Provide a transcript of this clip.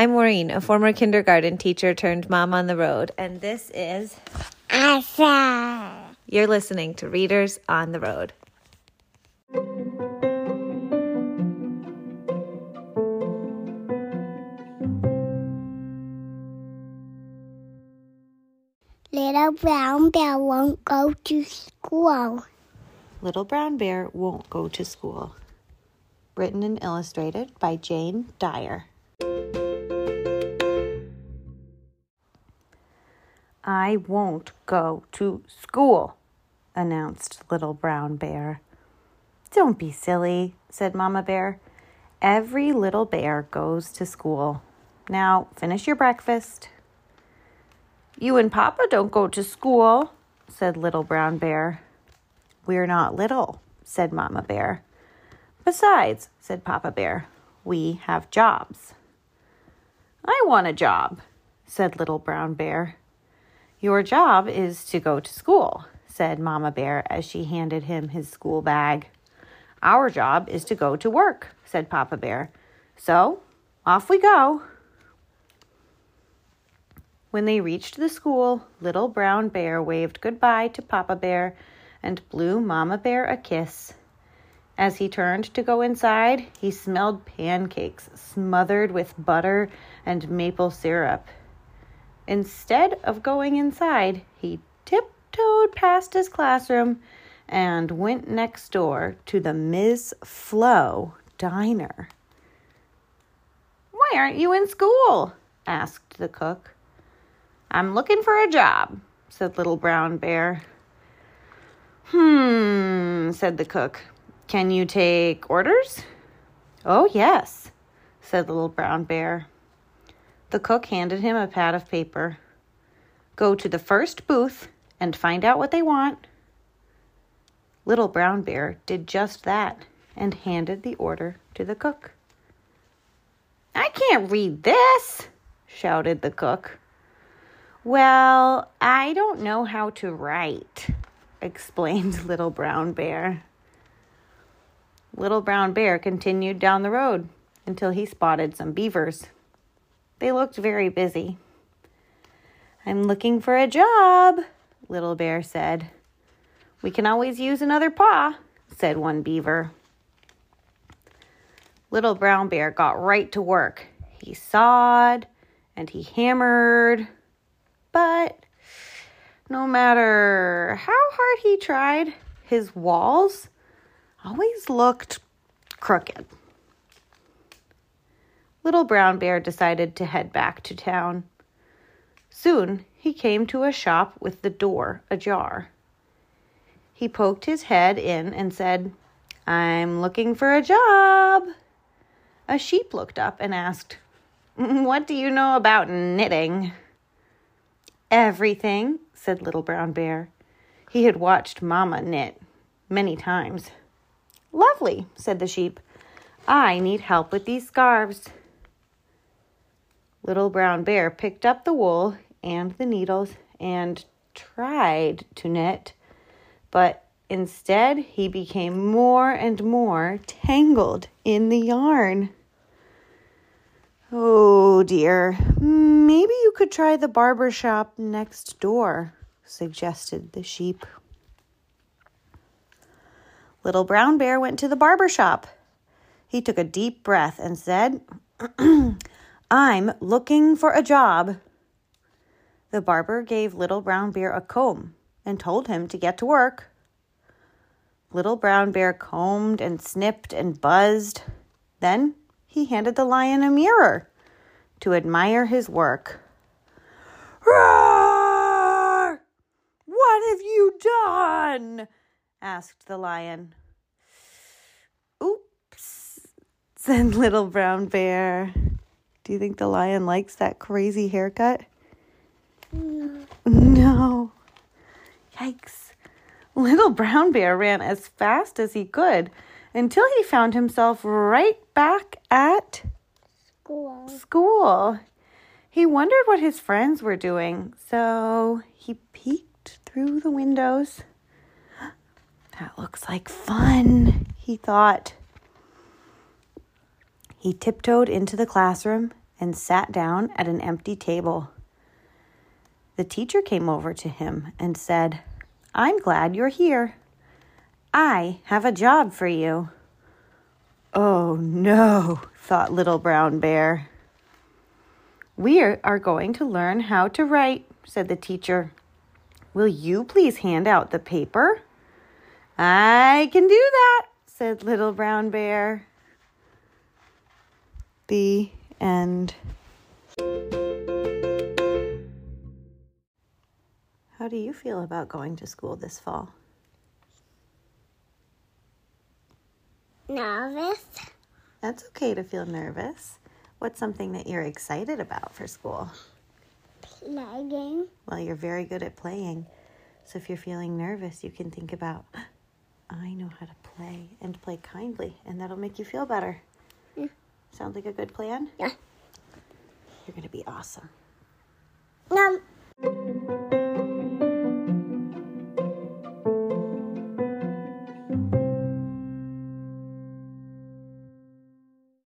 I'm Maureen, a former kindergarten teacher turned mom on the road, and this is Asa. You're listening to Readers on the Road. Little brown bear won't go to school. Little Brown Bear Won't Go to School. Written and illustrated by Jane Dyer. I won't go to school, announced Little Brown Bear. Don't be silly, said Mama Bear. Every little bear goes to school. Now finish your breakfast. You and Papa don't go to school, said Little Brown Bear. We're not little, said Mama Bear. Besides, said Papa Bear, we have jobs. I want a job, said Little Brown Bear. Your job is to go to school, said Mama Bear as she handed him his school bag. Our job is to go to work, said Papa Bear. So, off we go. When they reached the school, Little Brown Bear waved goodbye to Papa Bear and blew Mama Bear a kiss. As he turned to go inside, he smelled pancakes smothered with butter and maple syrup. Instead of going inside, he tiptoed past his classroom and went next door to the Miss Flo diner. Why aren't you in school? asked the cook. I'm looking for a job, said Little Brown Bear. Hmm, said the cook. Can you take orders? Oh, yes, said Little Brown Bear. The cook handed him a pad of paper. Go to the first booth and find out what they want. Little Brown Bear did just that and handed the order to the cook. I can't read this, shouted the cook. Well, I don't know how to write, explained Little Brown Bear. Little Brown Bear continued down the road until he spotted some beavers. They looked very busy. I'm looking for a job, Little Bear said. We can always use another paw, said one beaver. Little Brown Bear got right to work. He sawed and he hammered but no matter how hard he tried, his walls always looked crooked. Little Brown Bear decided to head back to town. Soon he came to a shop with the door ajar. He poked his head in and said, I'm looking for a job. A sheep looked up and asked, What do you know about knitting? Everything, said Little Brown Bear. He had watched Mamma knit many times. Lovely, said the sheep. I need help with these scarves. Little Brown Bear picked up the wool and the needles and tried to knit, but instead he became more and more tangled in the yarn. Oh dear, maybe you could try the barber shop next door, suggested the sheep. Little Brown Bear went to the barber shop. He took a deep breath and said, I'm looking for a job. The barber gave Little Brown Bear a comb and told him to get to work. Little Brown Bear combed and snipped and buzzed. Then he handed the lion a mirror to admire his work. Roar! What have you done? asked the lion. Oops, said Little Brown Bear. Do you think the lion likes that crazy haircut? No. No. Yikes. Little Brown Bear ran as fast as he could until he found himself right back at School. school. He wondered what his friends were doing, so he peeked through the windows. That looks like fun, he thought. He tiptoed into the classroom and sat down at an empty table. The teacher came over to him and said, I'm glad you're here. I have a job for you. Oh no, thought Little Brown Bear. We are going to learn how to write, said the teacher. Will you please hand out the paper? I can do that, said Little Brown Bear. The end. How do you feel about going to school this fall? Nervous. That's okay to feel nervous. What's something that you're excited about for school? Playing. Well, you're very good at playing. So if you're feeling nervous, you can think about, I know how to play and play kindly, and that'll make you feel better. Sounds like a good plan? Yeah. You're going to be awesome. Now,